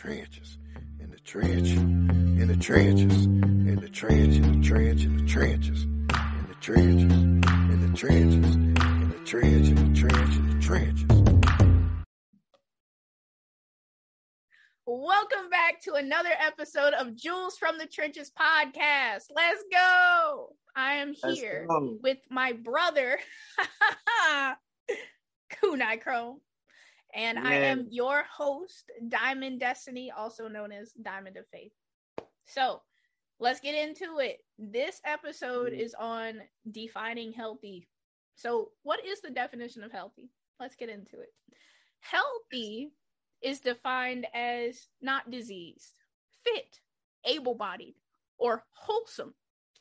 trenches, in the trench, in the trenches, in the trench, in the trench, in the trenches, in the trenches, in the trenches, in the trench, in the trench, in the trenches. Welcome back to another episode of Jules from the Trenches podcast. Let's go. I am here with my brother, Kunai Chrome. And I am your host, Diamond Destiny, also known as Diamond of Faith. So let's get into it. This episode Mhm. is on defining healthy. So, what is the definition of healthy? Let's get into it. Healthy is defined as not diseased, fit, able bodied, or wholesome.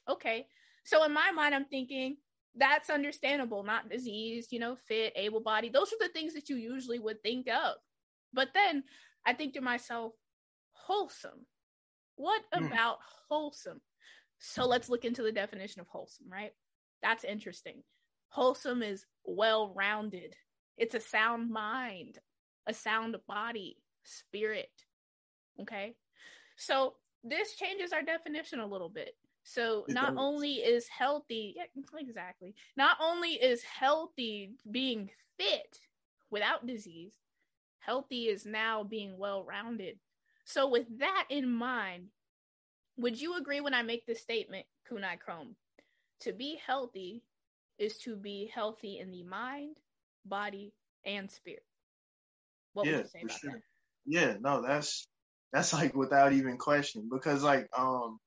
Okay. So, in my mind, I'm thinking that's understandable, not diseased, you know, fit, able bodied. Those are the things that you usually would think of. But then I think to myself, wholesome. What Hmm. about wholesome? So let's look into the definition of wholesome, right? That's interesting. Wholesome is well rounded, it's a sound mind, a sound body, spirit. Okay. So this changes our definition a little bit. So not only is healthy, yeah, exactly. Not only is healthy being fit without disease, healthy is now being well rounded. So with that in mind, would you agree when I make this statement, Kunai Chrome? To be healthy is to be healthy in the mind, body, and spirit. What yeah, would you say about sure. that? Yeah, no, that's that's like without even question because like um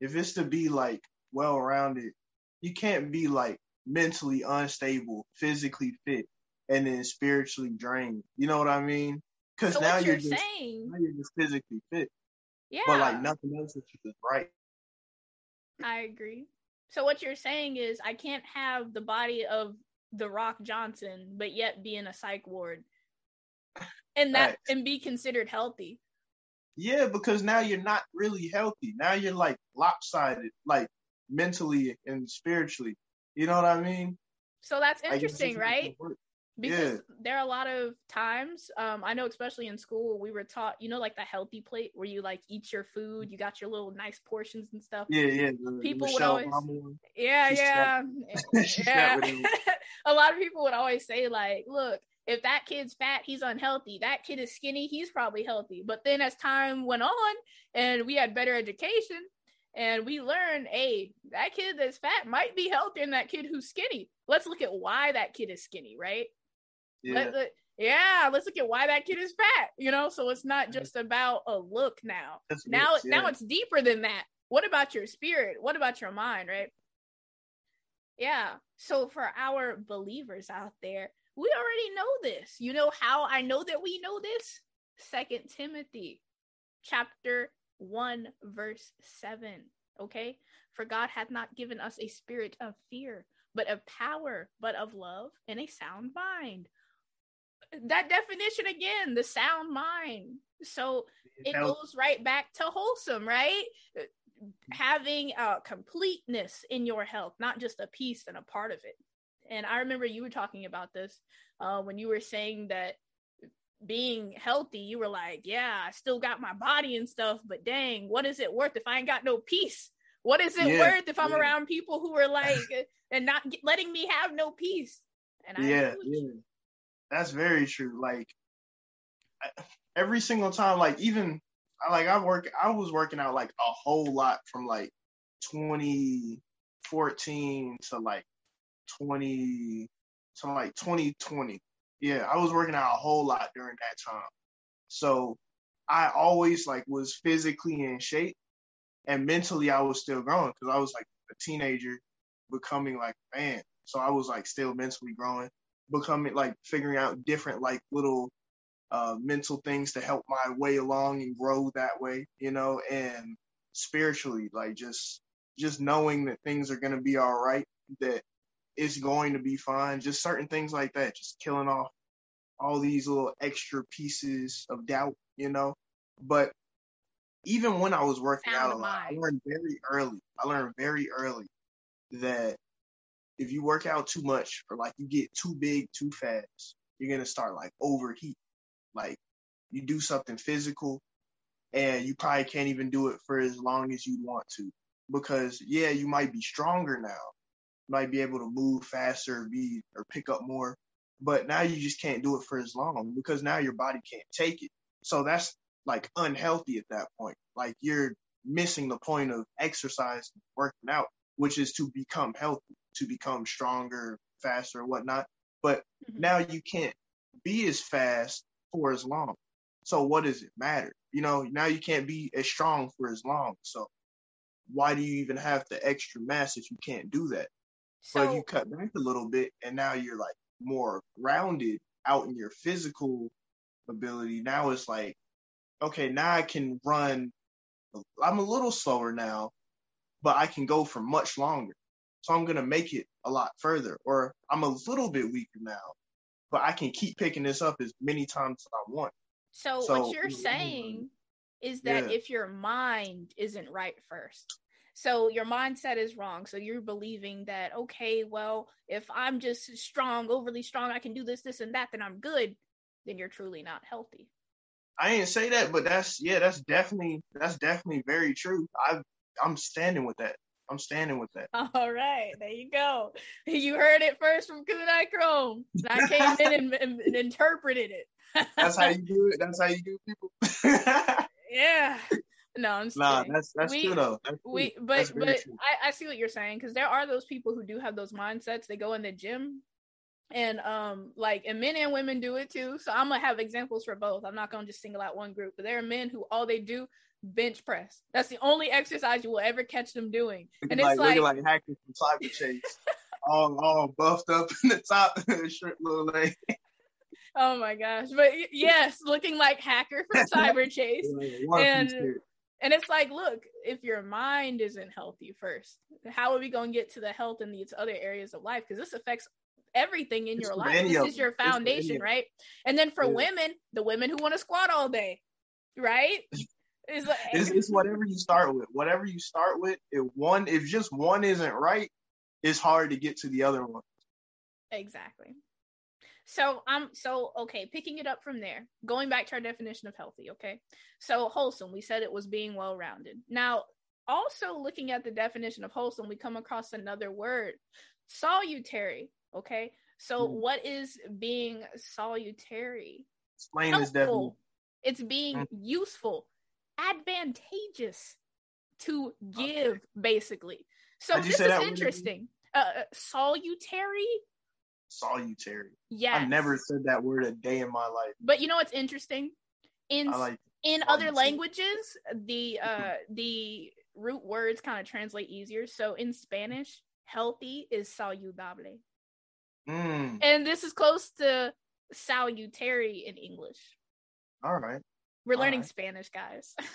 if it's to be like well rounded, you can't be like mentally unstable, physically fit, and then spiritually drained. You know what I mean? Because So now you're you're just saying, now you're just physically fit, yeah, but like nothing else is just right. I agree. So what you're saying is I can't have the body of the Rock Johnson, but yet be in a psych ward, and that Facts. and be considered healthy. Yeah, because now you're not really healthy. Now you're like lopsided, like mentally and spiritually. You know what I mean? So that's Like, interesting, doesn't right? because Yeah. there are a lot of times um i know especially in school we were taught you know like the healthy plate where you like eat your food you got your little nice portions and stuff Yeah, yeah. the- People would always- yeah yeah yeah sat with him. a lot of people would always say like look if that kid's fat he's unhealthy that kid is skinny he's probably healthy but then as time went on and we had better education and we learned hey that kid that's fat might be healthier than that kid who's skinny let's look at why that kid is skinny right Yeah, let, let- yeah, let's look at why that kid is fat. You know, so it's not just about a look now. that's Now, mixed, now it's deeper than that. What about your spirit? What about your mind? Right? Yeah. So for our believers out there, we already know this. You know how I know that we know this? Second Timothy, chapter one, verse seven. Okay, for God hath not given us a spirit of fear, but of power, but of love and a sound mind. That definition again, the sound mind. So it goes right back to wholesome, right? Having a completeness in your health, not just a piece and a part of it. And I remember you were talking about this uh, when you were saying that being healthy, you were like, yeah, I still got my body and stuff, but dang, what is it worth if I ain't got no peace? What is it Yeah, worth if I'm yeah. around people who are like, and not get, letting me have no peace? And I yeah, agree with you. yeah. That's very true. Like every single time, like even like I work I was working out like a whole lot from like 2014 to like 20 to like 2020. Yeah, I was working out a whole lot during that time. So I always like was physically in shape and mentally I was still growing because I was like a teenager becoming like man. So I was like still mentally growing, becoming like figuring out different like little uh mental things to help my way along and grow that way, you know, and spiritually like just just knowing that things are going to be all right, that it's going to be fine, just certain things like that, just killing off all these little extra pieces of doubt, you know. But even when I was working Sound out a lot, I learned very early. I learned very early that if you work out too much or like you get too big too fast, you're gonna start like overheat. Like you do something physical and you probably can't even do it for as long as you want to because yeah, you might be stronger now, might be able to move faster, be or pick up more, but now you just can't do it for as long because now your body can't take it. So that's like unhealthy at that point. Like you're missing the point of exercise, working out, which is to become healthy, to become stronger, faster, or whatnot. But mm-hmm. now you can't be as fast for as long. So what does it matter? You know, now you can't be as strong for as long. So why do you even have the extra mass if you can't do that? So but you cut back a little bit and now you're like more rounded out in your physical ability, now it's like, okay, now I can run. I'm a little slower now, but I can go for much longer. So I'm gonna make it a lot further. Or I'm a little bit weaker now, but I can keep picking this up as many times as I want. So, so what you're saying is that yeah. if your mind isn't right first, so your mindset is wrong. So you're believing that, okay, well, if I'm just strong, overly strong, I can do this, this, and that, then I'm good, then you're truly not healthy. I didn't say that, but that's yeah, that's definitely that's definitely very true. I I'm standing with that. I'm standing with that. All right, there you go. You heard it first from Kunai Chrome. I came in and, and, and interpreted it. that's how you do it. That's how you do people. yeah. No, I'm nah, that's that's we, true though. That's we, true. but but I, I see what you're saying because there are those people who do have those mindsets. They go in the gym, and um, like and men and women do it too. So I'm gonna have examples for both. I'm not gonna just single out one group, but there are men who all they do bench press. That's the only exercise you will ever catch them doing. And it's like, like, like hackers from Cyberchase, all all buffed up in the top, short little leg. Oh my gosh. But yes, looking like hacker from Cyber Cyberchase. and and it's like, look, if your mind isn't healthy first, how are we going to get to the health in these other areas of life? Because this affects everything in it's your life. This is your foundation, right? And then for yeah. women, the women who want to squat all day, right? It's, like, it's, it's whatever you start with. Whatever you start with, if one, if just one isn't right, it's hard to get to the other one. Exactly. So I'm um so okay, picking it up from there, going back to our definition of healthy, okay? So wholesome, we said it was being well rounded. Now, also looking at the definition of wholesome, we come across another word, salutary, okay? So mm. what is being salutary? Explain Helpful. this definition. It's being mm. useful, advantageous to give, okay. basically. So this is interesting. Uh, uh, salutary salutary. Yeah. I've never said that word a day in my life. But you know what's interesting? In like in other languages, the uh the root words kind of translate easier. So in Spanish, healthy is saludable. Mm. And this is close to salutary in English. All right. We're All learning right. Spanish, guys.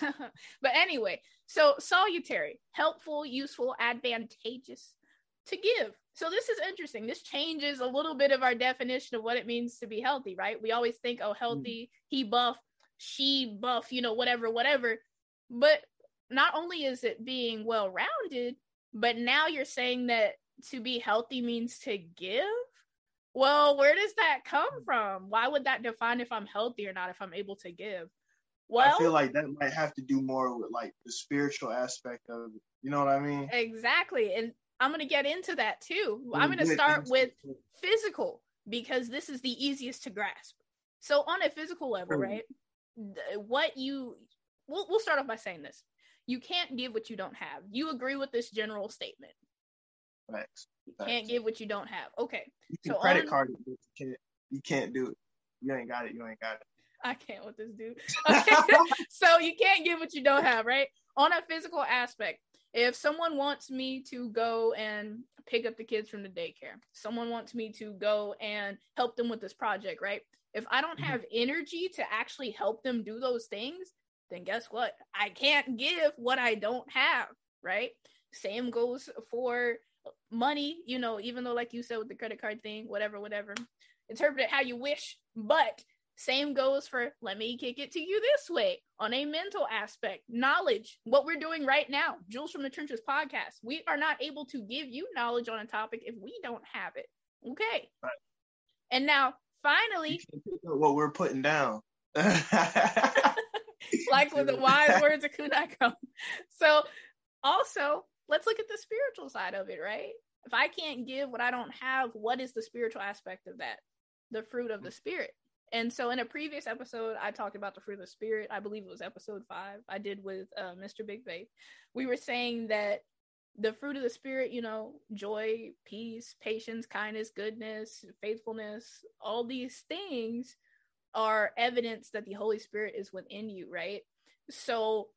but anyway, so salutary, helpful, useful, advantageous to give. So this is interesting. This changes a little bit of our definition of what it means to be healthy, right? We always think, oh, hmm. healthy, he buff, she buff, you know, whatever, whatever. But not only is it being well rounded, but now you're saying that to be healthy means to give. Well, where does that come hmm. from? Why would that define if I'm healthy or not if I'm able to give? Well, I feel like that might have to do more with like the spiritual aspect of it. You know what I mean? Exactly. And I'm going to get into that too. I'm going to start with physical because this is the easiest to grasp. So on a physical level, right? What you we'll we'll start off by saying this. You can't give what you don't have. You agree with this general statement. Facts. You can't give what you don't have. Okay. You can so credit on, card it, you can't you can't do it. You ain't got it, you ain't got it. I can't with this dude. Okay. so you can't give what you don't have, right? On a physical aspect, if someone wants me to go and pick up the kids from the daycare, someone wants me to go and help them with this project, right? If I don't mm-hmm. have energy to actually help them do those things, then guess what? I can't give what I don't have, right? Same goes for money, you know, even though, like you said with the credit card thing, whatever, whatever, interpret it how you wish. But same goes for let me kick it to you this way on a mental aspect, knowledge, what we're doing right now, Jules from the Trenches podcast. We are not able to give you knowledge on a topic if we don't have it. Okay. Right. And now, finally, what we're putting down. like with the wise words of Kunai So also, let's look at the spiritual side of it, right? If I can't give what I don't have, what is the spiritual aspect of that? The fruit of the mm-hmm. spirit. And so in a previous episode, I talked about the fruit of the spirit. I believe it was episode five. I did with uh, Mr. Big Faith. We were saying that the fruit of the spirit, you know, joy, peace, patience, kindness, goodness, faithfulness, all these things are evidence that the Holy Spirit is within you, right? So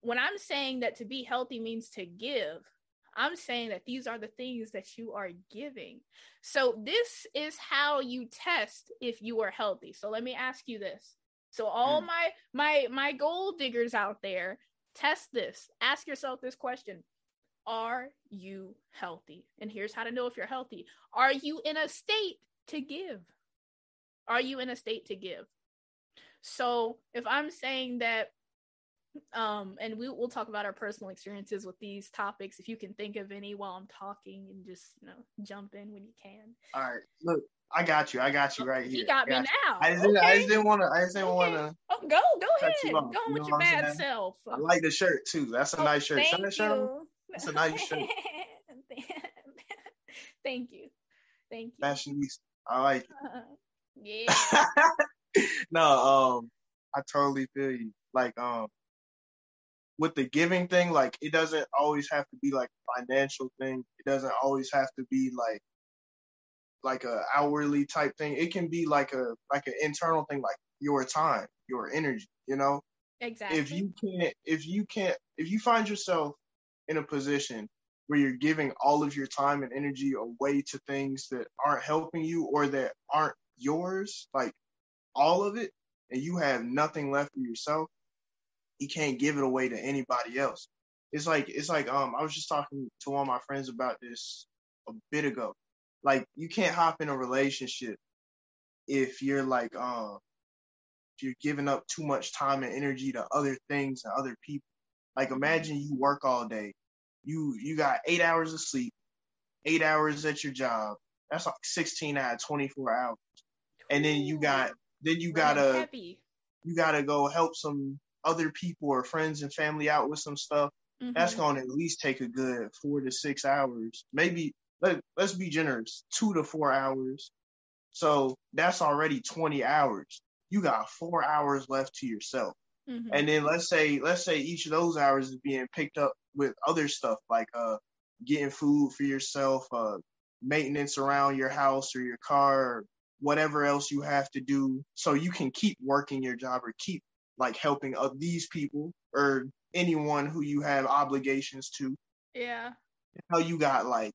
when I'm saying that to be healthy means to give, I'm saying that these are the things that you are giving. So this is how you test if you are healthy. So let me ask you this. So all mm. my my my gold diggers out there, test this. Ask yourself this question. Are you healthy? And here's how to know if you're healthy. Are you in a state to give? Are you in a state to give? So if I'm saying that um and we, we'll talk about our personal experiences with these topics if you can think of any while i'm talking and just you know jump in when you can. All right. Look i got you. I got you right here. you got, got me now. I just, okay. I just didn't want to i just didn't okay. want to oh go go ahead. go on with your bad saying? self. I like the shirt too. That's a oh, nice shirt. Thank you. shirt. that's a nice shirt. Thank you. Thank you. Fashionista. I like it. Uh, yeah. No um i totally feel you. Like um with the giving thing, like it doesn't always have to be like a financial thing. It doesn't always have to be like like a hourly type thing. It can be like a like an internal thing, like your time, your energy. You know, exactly. If you can't, if you can't, if you find yourself in a position where you're giving all of your time and energy away to things that aren't helping you or that aren't yours, like all of it, and you have nothing left for yourself, he can't give it away to anybody else. It's like it's like um I was just talking to one of my friends about this a bit ago. Like you can't hop in a relationship if you're like um if you're giving up too much time and energy to other things and other people. Like imagine you work all day. You you got eight hours of sleep, eight hours at your job. That's like sixteen out of twenty four hours. And then you got then you gotta you gotta go help some other people or friends and family out with some stuff, mm-hmm. that's going to at least take a good four to six hours. Maybe let, let's be generous, two to four hours. So that's already 20 hours. You got four hours left to yourself. Mm-hmm. And then let's say let's say each of those hours is being picked up with other stuff like uh getting food for yourself, uh maintenance around your house or your car, or whatever else you have to do so you can keep working your job or keep like helping of these people or anyone who you have obligations to. Yeah. Now you got like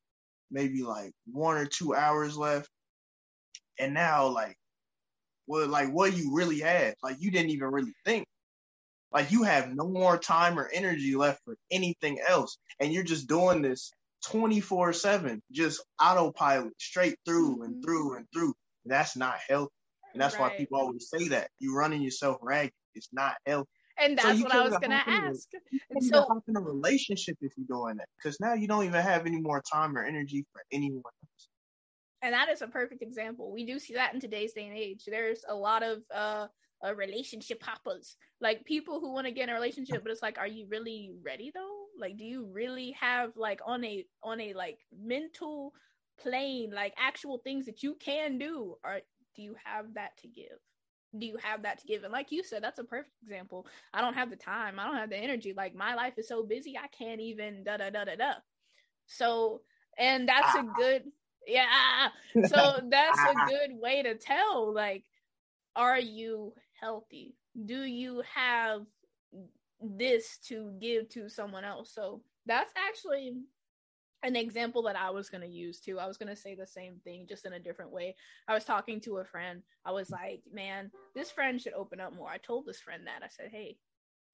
maybe like one or two hours left. And now like well like what you really had. Like you didn't even really think. Like you have no more time or energy left for anything else. And you're just doing this 24 7, just autopilot straight through mm-hmm. and through and through. That's not healthy. And that's right. why people always say that. You're running yourself ragged. It's not healthy. And that's so what I was gonna ask. You so hop in a relationship if you're doing that, because now you don't even have any more time or energy for anyone else. And that is a perfect example. We do see that in today's day and age. There's a lot of uh, uh relationship hoppers, like people who want to get in a relationship, but it's like, are you really ready though? Like, do you really have like on a on a like mental plane, like actual things that you can do, or do you have that to give? Do you have that to give? And like you said, that's a perfect example. I don't have the time. I don't have the energy. Like my life is so busy, I can't even da da da da da. So, and that's a ah. good, yeah. Ah, ah, so that's a good way to tell. Like, are you healthy? Do you have this to give to someone else? So that's actually an example that I was going to use too. I was going to say the same thing just in a different way. I was talking to a friend. I was like, man, this friend should open up more. I told this friend that. I said, hey,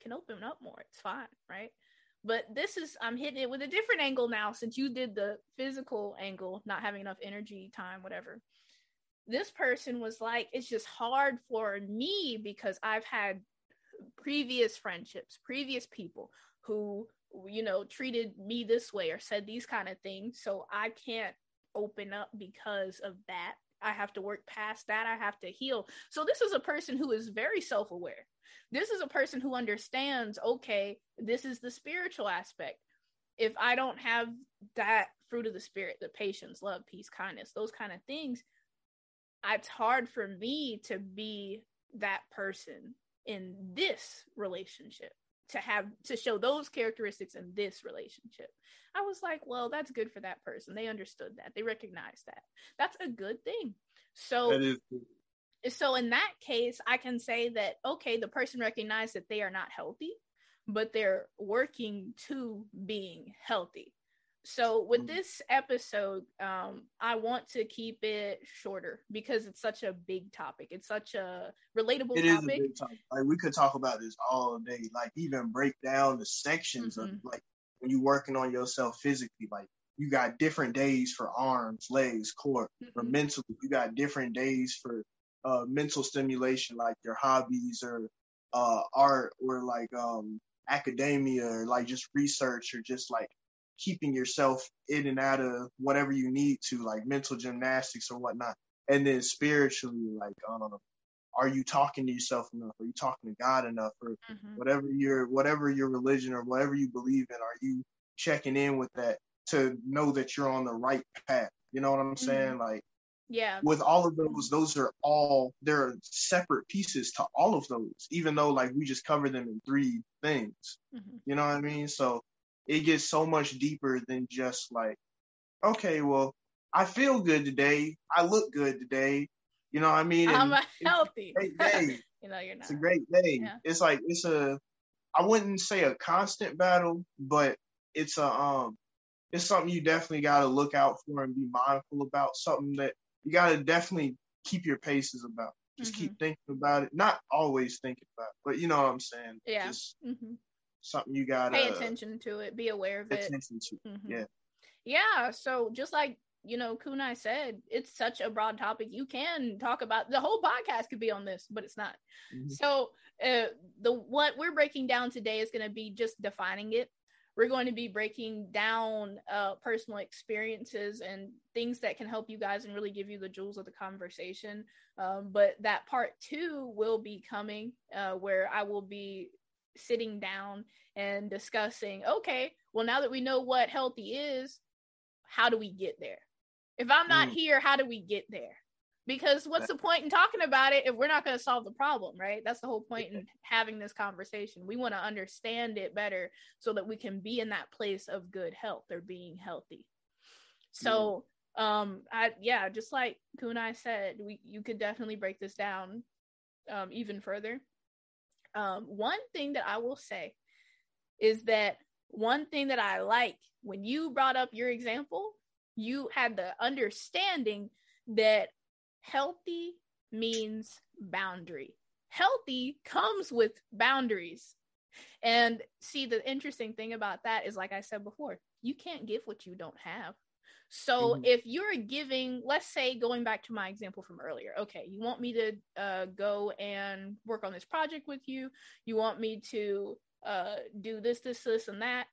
can open up more. It's fine, right? But this is, I'm hitting it with a different angle now since you did the physical angle, not having enough energy, time, whatever. This person was like, it's just hard for me because I've had previous friendships, previous people who you know, treated me this way or said these kind of things. So I can't open up because of that. I have to work past that. I have to heal. So this is a person who is very self-aware. This is a person who understands, okay, this is the spiritual aspect. If I don't have that fruit of the spirit, the patience, love, peace, kindness, those kind of things, it's hard for me to be that person in this relationship to have to show those characteristics in this relationship. I was like, well, that's good for that person. They understood that. They recognized that. That's a good thing. So so in that case, I can say that okay, the person recognized that they are not healthy, but they're working to being healthy. So with mm. this episode, um, I want to keep it shorter because it's such a big topic. It's such a relatable it topic. Is a big topic. Like we could talk about this all day. Like even break down the sections mm-hmm. of like when you're working on yourself physically. Like you got different days for arms, legs, core. Mm-hmm. For mentally, you got different days for uh, mental stimulation, like your hobbies or uh, art or like um, academia or like just research or just like keeping yourself in and out of whatever you need to, like mental gymnastics or whatnot. And then spiritually, like, um, are you talking to yourself enough? Are you talking to God enough? Or mm-hmm. whatever your whatever your religion or whatever you believe in, are you checking in with that to know that you're on the right path? You know what I'm mm-hmm. saying? Like, yeah. With all of those, those are all there are separate pieces to all of those, even though like we just cover them in three things. Mm-hmm. You know what I mean? So it gets so much deeper than just like, okay, well, I feel good today. I look good today. You know what I mean? I'm a healthy. great day. you know, you're not. It's a great day. Yeah. It's like it's a I wouldn't say a constant battle, but it's a um it's something you definitely gotta look out for and be mindful about. Something that you gotta definitely keep your paces about. Just mm-hmm. keep thinking about it. Not always thinking about it, but you know what I'm saying. Yeah. Just, mm-hmm something you gotta pay attention to it, be aware of it. Attention to mm-hmm. yeah. Yeah. So just like you know, Kunai said, it's such a broad topic. You can talk about the whole podcast could be on this, but it's not. Mm-hmm. So uh, the what we're breaking down today is going to be just defining it. We're going to be breaking down uh, personal experiences and things that can help you guys and really give you the jewels of the conversation. Um, but that part two will be coming, uh, where I will be sitting down and discussing, okay, well, now that we know what healthy is, how do we get there? If I'm not mm. here, how do we get there? Because what's the point in talking about it if we're not going to solve the problem, right? That's the whole point in having this conversation. We want to understand it better so that we can be in that place of good health or being healthy. So, mm. um, I yeah, just like Kunai said, we you could definitely break this down um even further um, one thing that I will say is that one thing that I like when you brought up your example, you had the understanding that healthy means boundary. Healthy comes with boundaries. And see, the interesting thing about that is, like I said before, you can't give what you don't have. So mm-hmm. if you're giving, let's say, going back to my example from earlier, okay, you want me to uh, go and work on this project with you. You want me to uh, do this, this, this, and that.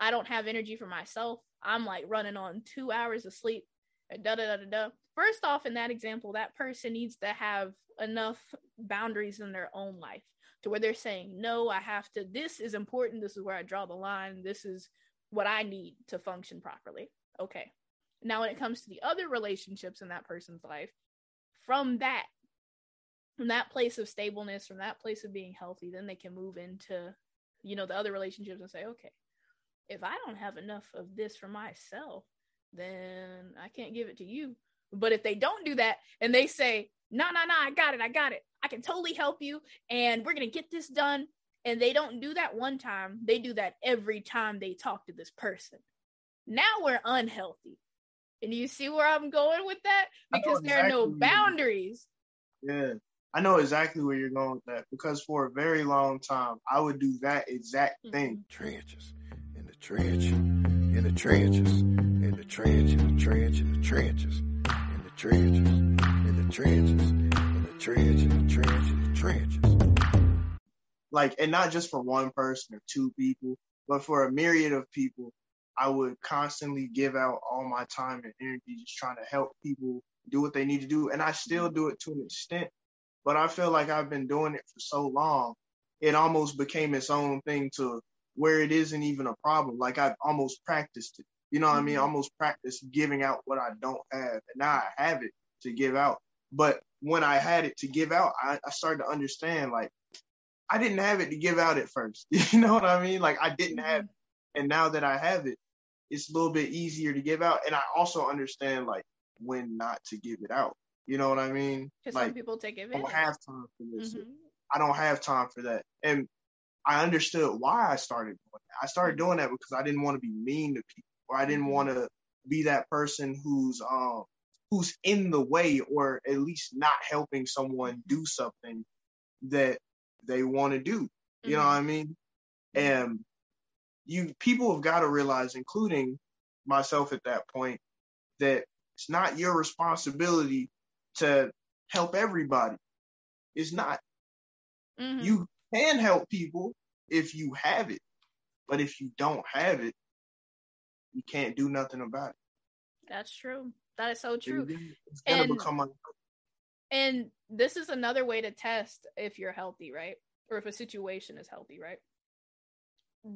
I don't have energy for myself. I'm like running on two hours of sleep. Da da da da da. First off, in that example, that person needs to have enough boundaries in their own life to where they're saying, no, I have to, this is important. This is where I draw the line. This is what I need to function properly. Okay. Now, when it comes to the other relationships in that person's life, from that, from that place of stableness, from that place of being healthy, then they can move into, you know, the other relationships and say, okay, if I don't have enough of this for myself, then I can't give it to you. But if they don't do that and they say, no, no, no, I got it, I got it, I can totally help you, and we're gonna get this done. And they don't do that one time, they do that every time they talk to this person. Now we're unhealthy and you see where I'm going with that? Because exactly there are no boundaries. Yeah. I know exactly where you're going with that because for a very long time I would do that exact mm-hmm. thing. Trenches. In the trench. In the trenches. In the trench. In the trench. In the trenches. In the trenches. In the trenches. In the trench. In the trench. In the trenches. Like and not just for one person or two people, but for a myriad of people I would constantly give out all my time and energy just trying to help people do what they need to do. And I still do it to an extent, but I feel like I've been doing it for so long, it almost became its own thing to where it isn't even a problem. Like I've almost practiced it. You know what mm-hmm. I mean? Mm-hmm. Almost practiced giving out what I don't have. And now I have it to give out. But when I had it to give out, I, I started to understand like I didn't have it to give out at first. You know what I mean? Like I didn't have it. And now that I have it, it's a little bit easier to give out. And I also understand like when not to give it out. You know what I mean? Because like, some people take advantage. I don't have time for this. Mm-hmm. I don't have time for that. And I understood why I started doing that. I started doing that because I didn't want to be mean to people, or I didn't mm-hmm. want to be that person who's um who's in the way, or at least not helping someone do something that they want to do. You mm-hmm. know what I mean? And you people have got to realize, including myself at that point, that it's not your responsibility to help everybody. It's not. Mm-hmm. You can help people if you have it, but if you don't have it, you can't do nothing about it. That's true. That is so true. It's gonna and, become un- and this is another way to test if you're healthy, right? Or if a situation is healthy, right?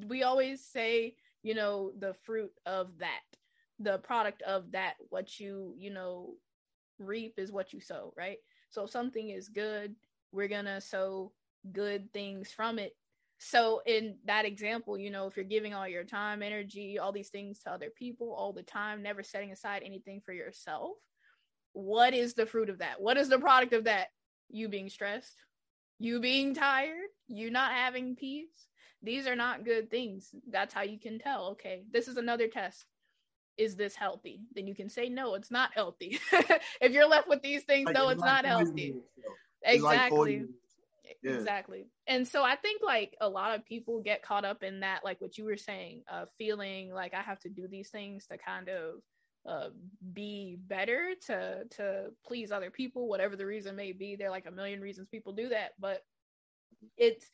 We always say, you know, the fruit of that, the product of that, what you, you know, reap is what you sow, right? So if something is good, we're gonna sow good things from it. So in that example, you know, if you're giving all your time, energy, all these things to other people all the time, never setting aside anything for yourself, what is the fruit of that? What is the product of that? You being stressed, you being tired, you not having peace. These are not good things. That's how you can tell. Okay, this is another test. Is this healthy? Then you can say, no, it's not healthy. if you're left with these things, like, no, it's, not healthy. Exactly. Like yeah. Exactly. And so I think like a lot of people get caught up in that, like what you were saying, uh, feeling like I have to do these things to kind of uh, be better to to please other people, whatever the reason may be. There are like a million reasons people do that, but it's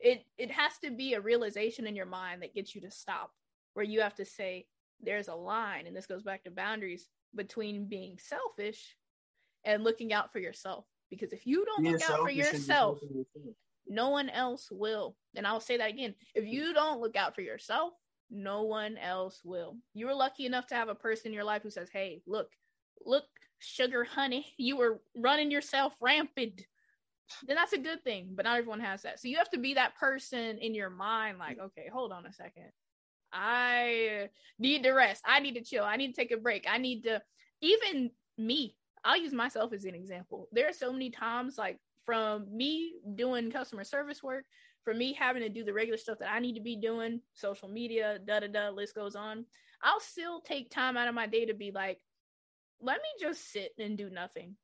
it it has to be a realization in your mind that gets you to stop, where you have to say, "There's a line," and this goes back to boundaries between being selfish and looking out for yourself because if you don't look out for yourself, no one else will. And I'll say that again. If you don't look out for yourself, no one else will. you were lucky enough to have a person in your life who says, Hey, look, look, sugar honey, you were running yourself rampant. Then that's a good thing, but not everyone has that. So you have to be that person in your mind, like, mm. okay, hold on a second. I need to rest. I need to chill. I need to take a break. I need to, even me, I'll use myself as an example. There are so many times, like from me doing customer service work, for me having to do the regular stuff that I need to be doing, social media, da da da, list goes on. I'll still take time out of my day to be like, let me just sit and do nothing.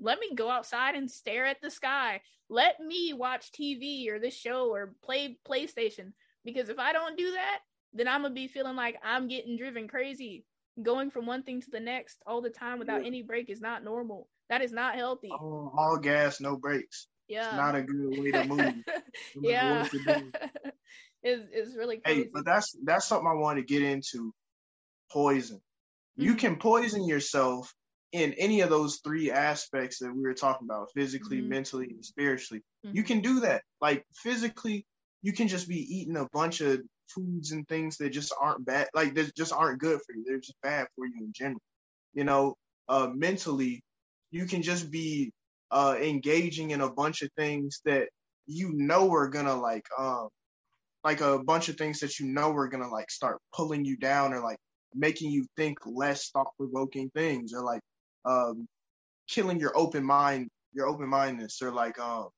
Let me go outside and stare at the sky. Let me watch TV or this show or play PlayStation. Because if I don't do that, then I'm gonna be feeling like I'm getting driven crazy going from one thing to the next all the time without yeah. any break is not normal. That is not healthy. All, all gas, no brekes. Yeah. It's not a good way to move. yeah. it's, it's really crazy. Hey, but that's that's something I want to get into. Poison. Mm-hmm. You can poison yourself in any of those three aspects that we were talking about physically, mm-hmm. mentally, and spiritually. Mm-hmm. You can do that. Like physically, you can just be eating a bunch of foods and things that just aren't bad, like that just aren't good for you. They're just bad for you in general. You know, uh, mentally, you can just be uh, engaging in a bunch of things that you know are gonna like, um, like a bunch of things that you know are gonna like start pulling you down or like making you think less thought provoking things or like um, killing your open mind, your open mindedness or like um,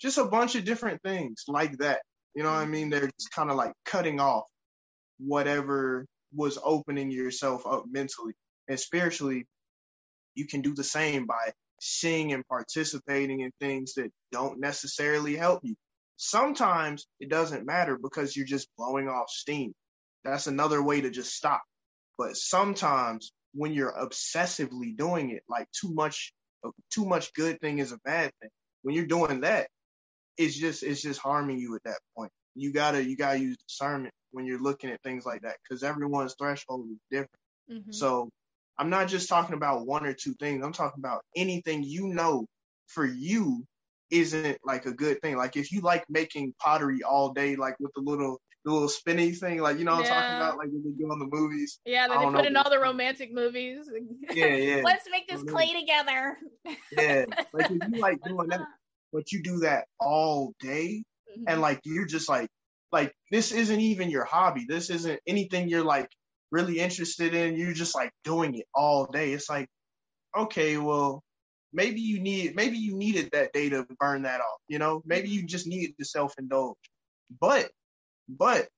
just a bunch of different things like that you know what I mean? They're just kind of like cutting off whatever was opening yourself up mentally and spiritually. You can do the same by seeing and participating in things that don't necessarily help you. Sometimes it doesn't matter because you're just blowing off steam. That's another way to just stop. But sometimes when you're obsessively doing it, like too much, too much good thing is a bad thing. When you're doing that, it's just it's just harming you at that point. You gotta you gotta use discernment when you're looking at things like that because everyone's threshold is different. Mm-hmm. So I'm not just talking about one or two things. I'm talking about anything you know for you isn't like a good thing. Like if you like making pottery all day, like with the little the little spinny thing, like you know what I'm talking about, like when they do on the movies. Yeah, that they put know. in all the romantic movies. Yeah, yeah. Let's make this clay together. Yeah. Like if you like doing that, but you do that all day Mhm. and like you're just like like this isn't even your hobby. This isn't anything you're like really interested in. You're just like doing it all day. It's like, okay, well, maybe you need maybe you needed that day to burn that off, you know? Maybe you just needed to self indulge. But but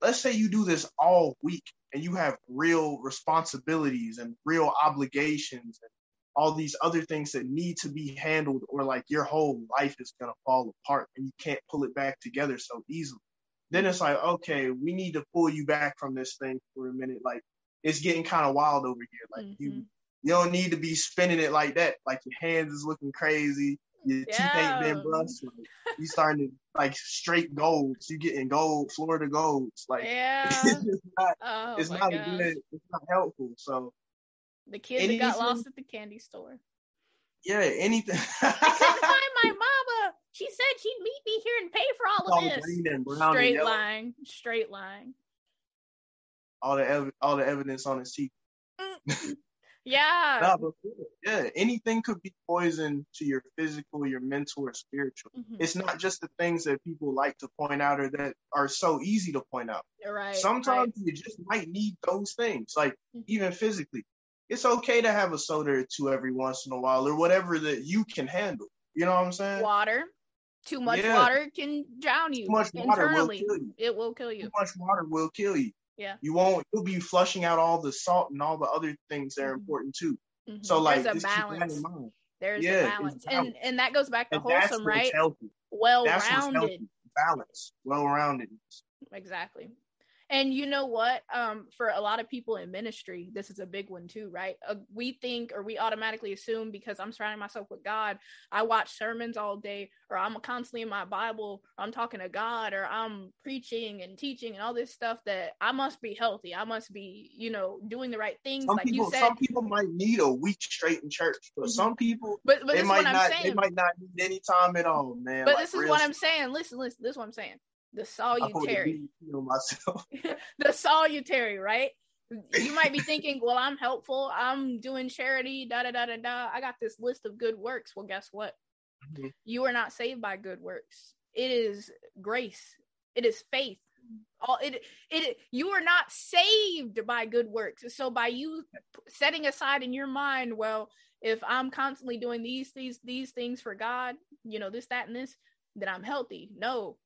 let's say you do this all week and you have real responsibilities and real obligations and all these other things that need to be handled or like your whole life is going to fall apart and you can't pull it back together so easily. Then it's like okay we need to pull you back from this thing for a minute. Like it's getting kind of wild over here. Like you Mhm. you don't need to be spinning it like that. Like your hands is looking crazy your teeth ain't been brushed like, you starting to like straight golds you getting gold florida golds like yeah. it's just not Oh it's not good it's not helpful so The kid that got lost at the candy store. yeah anything I couldn't find my mama. She said she'd meet me here and pay for all all of this. green and brown and Straight lying. Straight lying. all the ev- all the evidence on his mm. teeth. Yeah. Nah, but yeah, anything could be poison to your physical, your mental, or spiritual. Mhm. It's not just the things that people like to point out or that are so easy to point out. right. Sometimes you just might need those things, like Mhm. even physically. It's okay to have a soda or two every once in a while, or whatever that you can handle. You know what I'm saying? water. Too much Yeah. water can drown you Too much water will kill you. It will kill you. Too much water will kill you. Yeah. You won't. You'll be flushing out all the salt and all the other things that are Mhm. important too. Mhm. So like, there's a just keep that balance. in mind. There's Yeah, a balance, and and that goes back to And wholesome, right? Well rounded. Balance, well rounded. Exactly. And you know what? Um, for a lot of people in ministry, this is a big one too, right? Uh, we think or we automatically assume because I'm surrounding myself with God, I watch sermons all day, or I'm constantly in my Bible, I'm talking to God, or I'm preaching and teaching and all this stuff that I must be healthy. I must be, you know, doing the right things, Some like people, you said. some people might need a week straight in church, but Mhm. some people but but they this is might what I'm not. saying. They might not need any time at all, man. but Like, this is what I'm saying. Listen, listen. This is what I'm saying. The I salutary. be, you know, myself. the salutary, right? You might be thinking, well, I'm helpful. I'm doing charity, da da da da da. I got this list of good works. Well, guess what? Mhm. You are not saved by good works. It is grace. It is faith. All it it you are not saved by good works. So by you setting aside in your mind, well, if I'm constantly doing these these these things for God, you know, this that and this, then I'm healthy. No,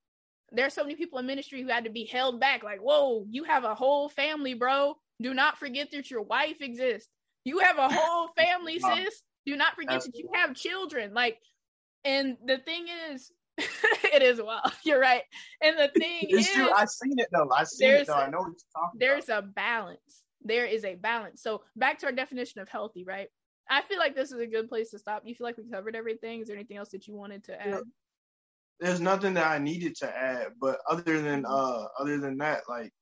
there's so many people in ministry who had to be held back like whoa you have a whole family bro. Do not forget that your wife exists. You have a whole family sis. Do not forget That's that you have children. Like and the thing is it is wild. You're right. And the thing is true. I seen it though. i've seen it though. a- I know what you're talking there's about. a balance. There is a balance. So back to our definition of healthy right? I feel like this is a good place to stop. You feel like we covered everything. Is there anything else that you wanted to add. There's nothing that I needed to add, but other than Mm-hmm. uh, other than that, like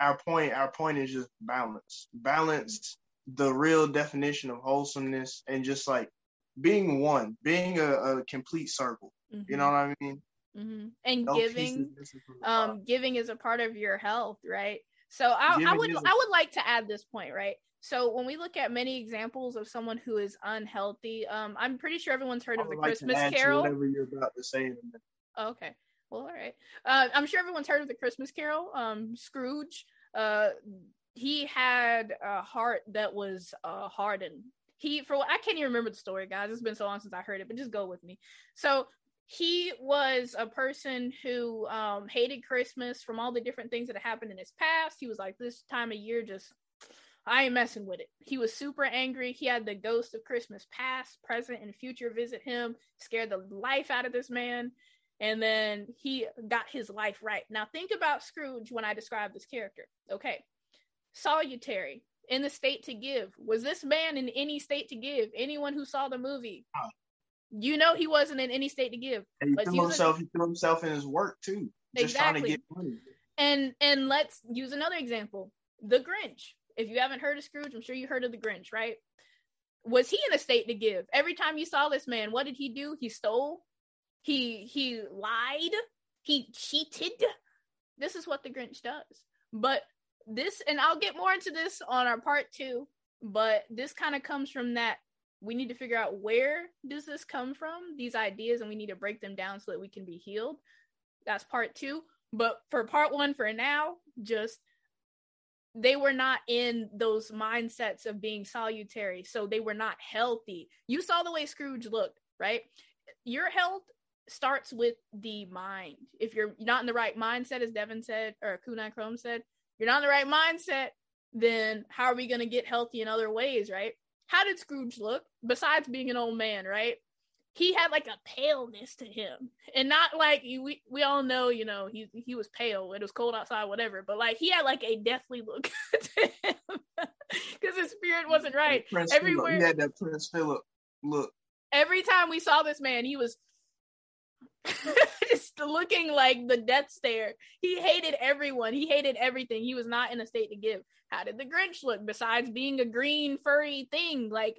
our point, our point is just balance. Balance the real definition of wholesomeness and just like being one, being a, a complete circle. You know what I mean? Mm-hmm. and No giving pieces missing from the pie. um giving is a part of your health right so I, I would i would like to add this point right? So when we look at many examples of someone who is unhealthy um i'm pretty sure everyone's heard of the like christmas carol. whatever you're about to say. Oh, okay. Well all right. Uh, i'm sure everyone's heard of the christmas carol. Um scrooge uh he had a heart that was uh hardened. He for i can't even remember the story guys. It's been so long since i heard it but just go with me. So he was a person who um, hated Christmas from all the different things that happened in his past. He was like, this time of year, just I ain't messing with it. He was super angry. He had the ghost of Christmas past, present, and future visit him, scared the life out of this man. And then he got his life right. Now, think about Scrooge when I describe this character. Okay. Salutary, in the state to give. Was this man in any state to give? Anyone who saw the movie. You know he wasn't in any state to give. And he threw himself, he threw himself in his work too. Just trying to get money. And and let's use another example. The Grinch. if you haven't heard of Scrooge, I'm sure you heard of the Grinch, right? Was he in a state to give? Every time you saw this man, what did he do? He stole. He he lied. He cheated. This is what the Grinch does. But this, and I'll get more into this on our part two. But this kind of comes from that we need to figure out where does this come from these ideas and we need to break them down so that we can be healed. That's part two. But for part one for now just they were not in those mindsets of being salutary. So they were not healthy. You saw the way scrooge looked right? Your health starts with the mind. If you're not in the right mindset as devin said or kunai chrome said you're not in the right mindset then how are we going to get healthy in other ways right how did scrooge look? Besides being an old man right? He had like a paleness to him. And not like we we all know you know he he was pale. It was cold outside whatever. But like he had like a deathly look to him. Because his spirit wasn't right. Prince everywhere. He had that Prince Philip look. every time we saw this man he was just looking like the death stare he hated everyone he hated everything he was not in a state to give how did the grinch look besides being a green furry thing like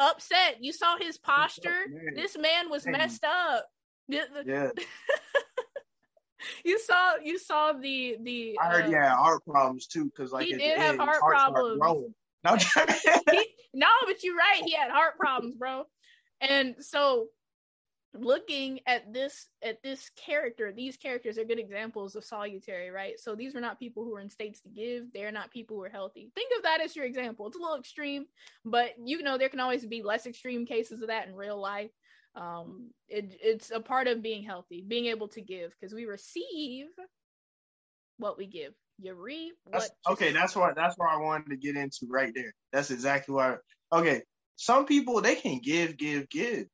upset. You saw his posture. Man. This man was Man. messed up. Yeah, you saw you saw the the I heard uh, he had heart problems too, because like He did have end, heart problems. No, he, no, but you're right. He had heart problems, bro. And so looking at this at this character, these characters are good examples of salutary, right? So these were not people who were in states to give. They're not people who are healthy. Think of that as your example. It's a little extreme, but you know there can always be less extreme cases of that in real life. Um, it, it's a part of being healthy, being able to give, because we receive what we give. You reap what. That's, you okay, that's what that's what I wanted to get into right there. That's exactly why. Okay, some people they can give, give, give.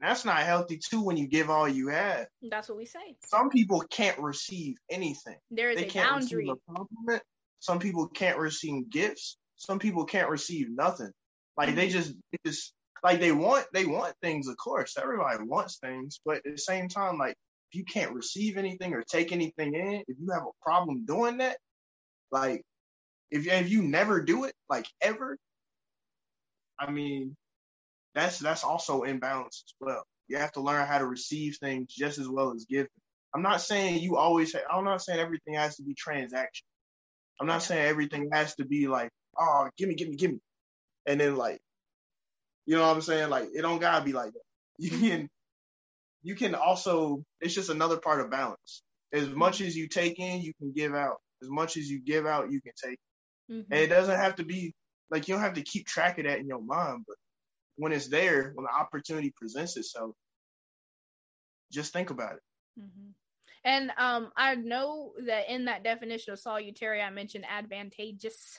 That's not healthy too when you give all you have. that's what we say. Some people can't receive anything. There is They a can't boundary. receive a compliment. Some people can't receive gifts. Some people can't receive nothing. Like they mm-hmm. just, they just like they want, they want things. Of course, everybody wants things, but at the same time, like if you can't receive anything or take anything in, if you have a problem doing that, like if if you never do it, like ever, I mean, that's that's also imbalance as well. You have to learn how to receive things just as well as give. I'm not saying you always. I'm not saying everything has to be transaction. I'm not saying everything has to be like, oh, give me, give me, give me, and then like, you know what I'm saying? Like, it don't gotta be like that. You can, you can also. It's just another part of balance. As much as you take in, you can give out. As much as you give out, you can take. Mhm. And it doesn't have to be like you don't have to keep track of that in your mind, but when it's there, when the opportunity presents itself, just think about it. Mhm. And um, I know that in that definition of salutary, I mentioned advantageous.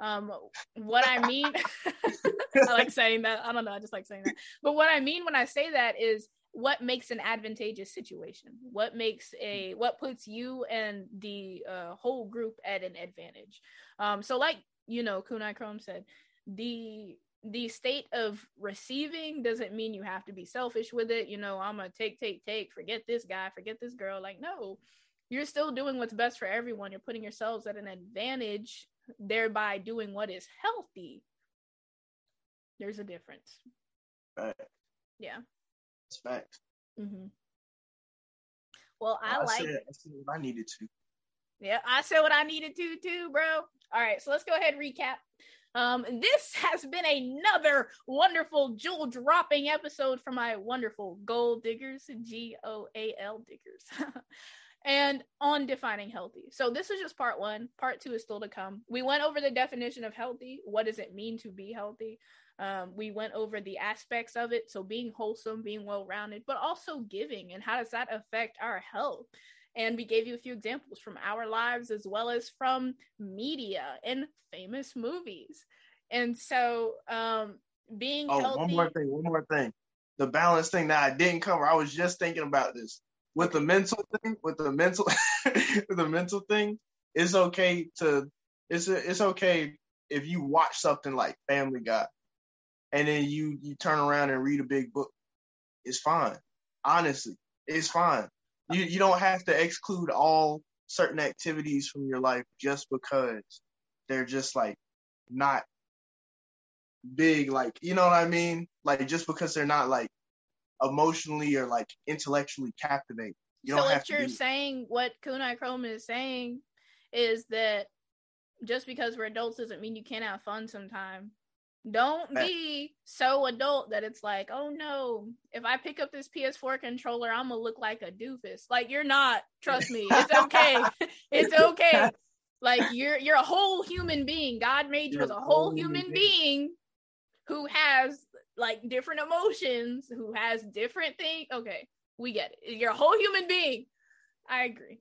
Um, what I mean, I like saying that. I don't know. I just like saying that. But what I mean when I say that is what makes an advantageous situation. What makes a what puts you and the uh, whole group at an advantage. Um, so like you know, Kunai Chrome said, the the state of receiving doesn't mean you have to be selfish with it. You know, I'm gonna take, take, take, forget this guy, forget this girl. Like, no, you're still doing what's best for everyone. You're putting yourselves at an advantage, thereby doing what is healthy. There's a difference. Fact. Yeah. It's fact. hmm Well, I, I like. said, I said what I needed to. Yeah, I said what I needed to too, bro. All right, so let's go ahead and recap. Um, this has been another wonderful jewel dropping episode for my wonderful gold diggers, G O A L diggers. and on defining healthy. So this is just part one. Part two is still to come. We went over the definition of healthy. What does it mean to be healthy? Um, we went over the aspects of it. So being wholesome, being well rounded, but also giving and how does that affect our health? And we gave you a few examples from our lives as well as from media and famous movies. And so um, being Oh, healthy. one more thing, one more thing. The balance thing that I didn't cover. I was just thinking about this. With the mental thing, with the mental with the mental thing, it's okay to it's it's okay if you watch something like Family Guy and then you you turn around and read a big book. It's fine. Honestly, it's fine. You you don't have to exclude all certain activities from your life just because they're just like not big, like you know what I mean? Like just because they're not like emotionally or like intellectually captivating. You so what you're saying, what Kunai Chrome is saying, is that just because we're adults doesn't mean you can't have fun sometime. Don't be so adult that it's like, oh no, if I pick up this PS4 controller, I'm gonna look like a doofus. Like you're not. Trust me, it's okay. it's okay. Like you're you're a whole human being. God made you You're as a whole human being who has like different emotions, who has different things. Okay, we get it. You're a whole human being. I agree.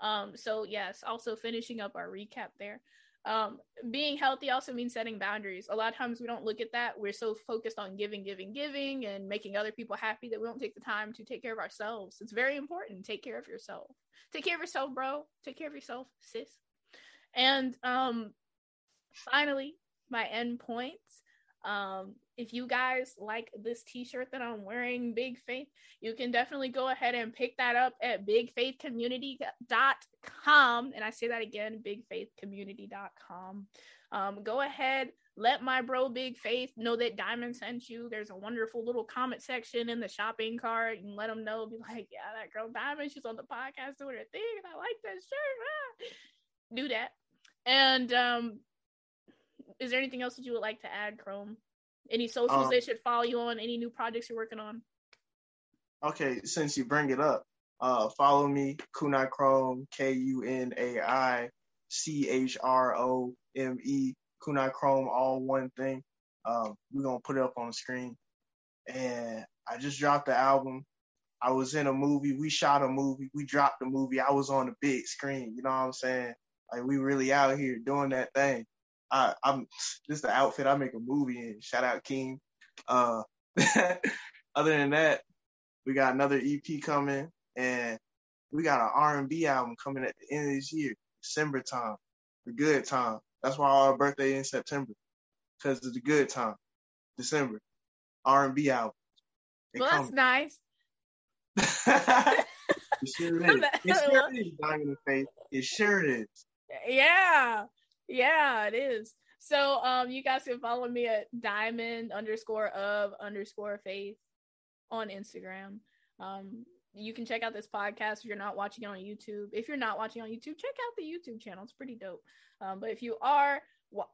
Um, so yes, also finishing up our recap there. Um, being healthy also means setting boundaries. A lot of times we don't look at that. We're so focused on giving, giving, giving and making other people happy that we don't take the time to take care of ourselves. It's very important. Take care of yourself. Take care of yourself, bro. Take care of yourself, sis. And um finally, my end points. Um, if you guys like this t-shirt that I'm wearing, Big Faith, you can definitely go ahead and pick that up at bigfaithcommunity.com. And I say that again, bigfaithcommunity.com. Um, go ahead, let my bro Big Faith know that Diamond sent you. There's a wonderful little comment section in the shopping cart. Can let them know, be like, yeah, that girl Diamond, she's on the podcast doing her thing, and I like that shirt. Ah. Do that. And um, is there anything else that you would like to add, Chrome? Any socials Um, they should follow you on? Any new projects you're working on? Okay, since you bring it up, uh, follow me, Kunai Chrome, K U N A I C H R O M E, Kunai Chrome, all one thing. Um, we're gonna put it up on the screen. And I just dropped the album. I was in a movie. We shot a movie. We dropped the movie. I was on the big screen. You know what I'm saying? Like we really out here doing that thing. I, I'm this is the outfit I make a movie in. Shout out King. Uh, other than that, we got another EP coming, and we got an R&B album coming at the end of this year, December time, the good time. That's why our birthday in September, because of the good time, December. R&B album. They Well, that's coming. nice. it sure is. It sure is. Diamond in the face. It sure is. Yeah. Yeah, it is. So um you guys can follow me at diamond underscore of underscore faith on Instagram. Um you can check out this podcast if you're not watching it on YouTube. If you're not watching on YouTube, check out the YouTube channel. It's pretty dope. Um, but if you are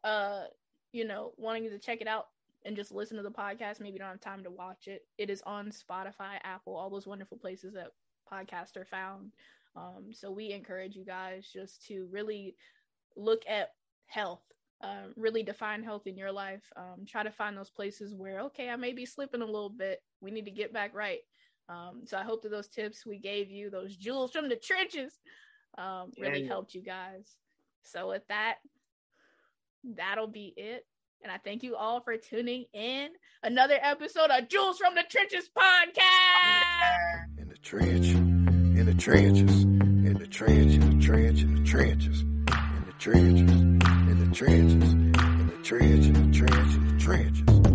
uh you know wanting to check it out and just listen to the podcast, maybe you don't have time to watch it. It is on Spotify, Apple, all those wonderful places that podcasts are found. Um, so we encourage you guys just to really look at health um, really define health in your life um, try to find those places where okay i may be slipping a little bit. We need to get back right. Um, so i hope that those tips we gave you those jewels from the trenches um, really Yeah. helped you guys. So with that that'll be it. And i thank you all for tuning in. Another episode of jewels from the trenches podcast! In the trench, in the trenches, in the trench, in the trench, in the trenches, in the trenches, in the trenches, in the trench, in the trench, in the trenches.